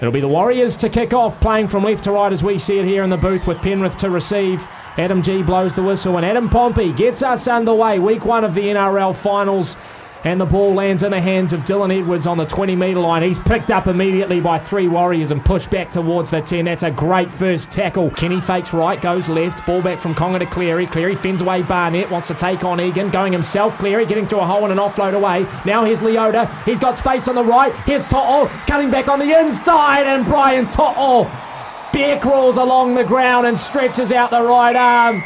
It'll be the Warriors to kick off, playing from left to right as we see it here in the booth with Penrith to receive. Adam Gee blows the whistle and Adam Pompey gets us underway. Week one of the NRL finals. And the ball lands in the hands of Dylan Edwards on the 20 metre line. He's picked up immediately by three Warriors and pushed back towards the 10. That's a great first tackle. Kenny fakes right, goes left. Ball back from Cogger to Cleary. Cleary fends away Barnett, wants to take on Egan. Going himself, Cleary getting through a hole and an offload away. Now here's Leota. He's got space on the right. Here's To'o cutting back on the inside. And Brian To'o bear crawls along the ground and stretches out the right arm.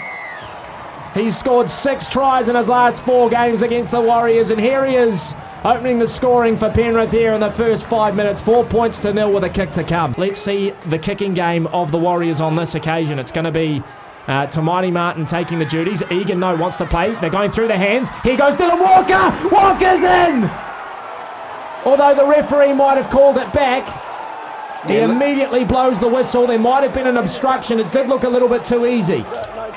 He's scored six tries in his last four games against the Warriors, and here he is opening the scoring for Penrith here in the first five minutes. Four points to nil with a kick to come. Let's see the kicking game of the Warriors on this occasion. It's going to be uh, Te Maire Martin taking the duties. Egan, no, wants to play. They're going through the hands. Here goes Dylan Walker. Walker's in! Although the referee might have called it back, he immediately blows the whistle. There might have been an obstruction. It did look a little bit too easy.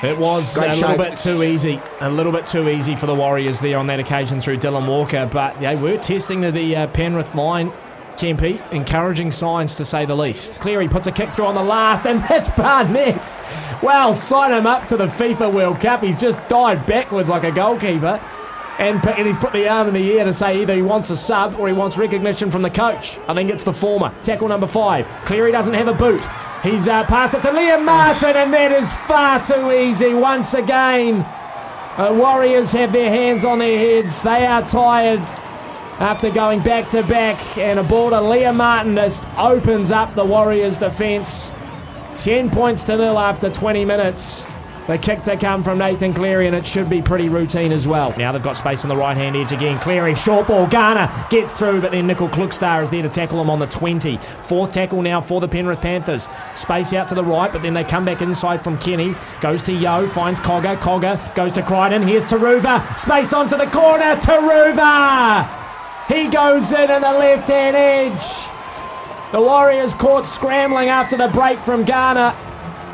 It was Great a shape. little bit too easy. A little bit too easy for the Warriors there on that occasion through Dylan Walker. But they were testing the, the uh, Penrith line. Kempe, encouraging signs to say the least. Cleary puts a kick through on the last, and that's Barnett. Well, sign him up to the FIFA World Cup. He's just dived backwards like a goalkeeper. And, and he's put the arm in the air to say either he wants a sub or he wants recognition from the coach. I think it's the former. Tackle number five. Cleary doesn't have a boot. He's uh, passed it to Liam Martin, and that is far too easy once again. The Warriors have their hands on their heads. They are tired after going back to back, and a ball to Liam Martin just opens up the Warriors' defence. 10 points to nil after 20 minutes. The kick to come from Nathan Cleary, and it should be pretty routine as well. Now they've got space on the right hand edge again. Cleary, short ball. Garner gets through, but then Nicoll-Klokstad is there to tackle him on the 20. Fourth tackle now for the Penrith Panthers. Space out to the right, but then they come back inside from Kenny. Goes to Yeo, finds Cogger. Cogger goes to Crichton. Here's Turuva. Space onto the corner. Turuva! He goes in on the left hand edge. The Warriors caught scrambling after the break from Garner.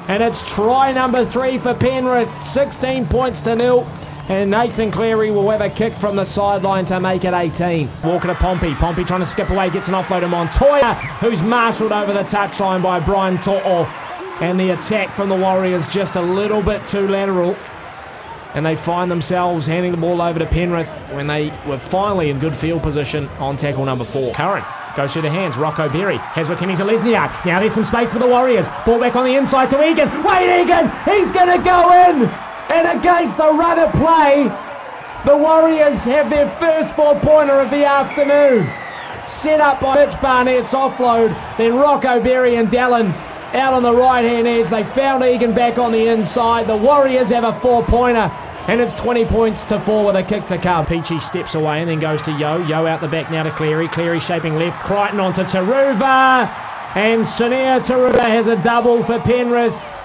And it's try number three for Penrith. 16 points to nil. And Nathan Cleary will have a kick from the sideline to make it 18. Walker to Pompey. Pompey trying to skip away, gets an offload to Montoya, who's marshalled over the touchline by Brian To'o. And the attack from the Warriors just a little bit too lateral. And they find themselves handing the ball over to Penrith when they were finally in good field position on tackle number four. Curran goes through the hands. Rocco Berry has with Timmy Zelezniak. Now there's some space for the Warriors. Ball back on the inside to Egan. Wait, Egan! He's going to go in! And against the run of play, the Warriors have their first four pointer of the afternoon. Set up by Mitch Barnett's offload. Then Rocco Berry and Dallin out on the right hand edge. They found Egan back on the inside. The Warriors have a four pointer. And it's 20 points to four with a kick to come. Peachy steps away and then goes to Yeo. Yeo out the back now to Cleary. Cleary shaping left. Crichton onto Turuva. And Sunia Turuva has a double for Penrith.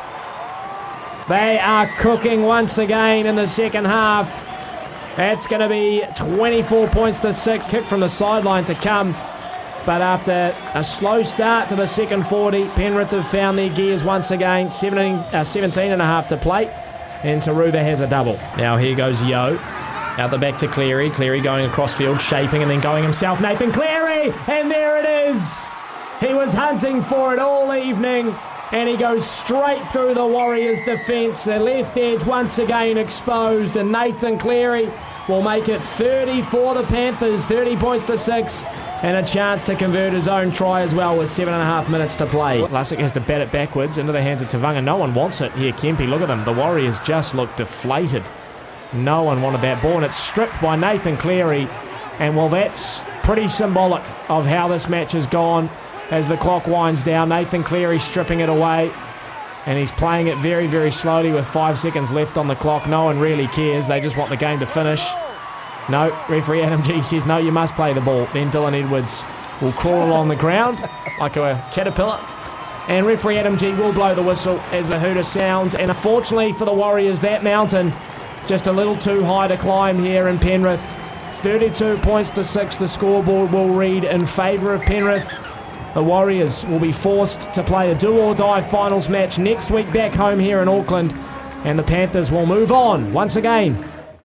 They are cooking once again in the second half. That's going to be 24 points to six. Kick from the sideline to come. But after a slow start to the second 40, Penrith have found their gears once again. 17, uh, 17 and a half to play. And Turuva has a double. Now here goes Yeo. Out the back to Cleary. Cleary going across field, shaping and then going himself. Nathan Cleary! And there it is! He was hunting for it all evening. And he goes straight through the Warriors' defence. The left edge once again exposed. And Nathan Cleary will make it 30 for the Panthers. 30 points to 6. And a chance to convert his own try as well with seven and a half minutes to play. Vlasic has to bat it backwards into the hands of Tavanga. No one wants it here, Kempe. Look at them. The Warriors just look deflated. No one wanted that ball, and it's stripped by Nathan Cleary. And well, that's pretty symbolic of how this match has gone as the clock winds down. Nathan Cleary stripping it away. And he's playing it very, very slowly with five seconds left on the clock. No one really cares. They just want the game to finish. No, referee Adam Gee says, no, you must play the ball. Then Dylan Edwards will crawl along the ground like a caterpillar. And referee Adam Gee will blow the whistle as the hooter sounds. And unfortunately for the Warriors, that mountain just a little too high to climb here in Penrith. 32 points to 6, the scoreboard will read in favour of Penrith. The Warriors will be forced to play a do or die finals match next week back home here in Auckland. And the Panthers will move on once again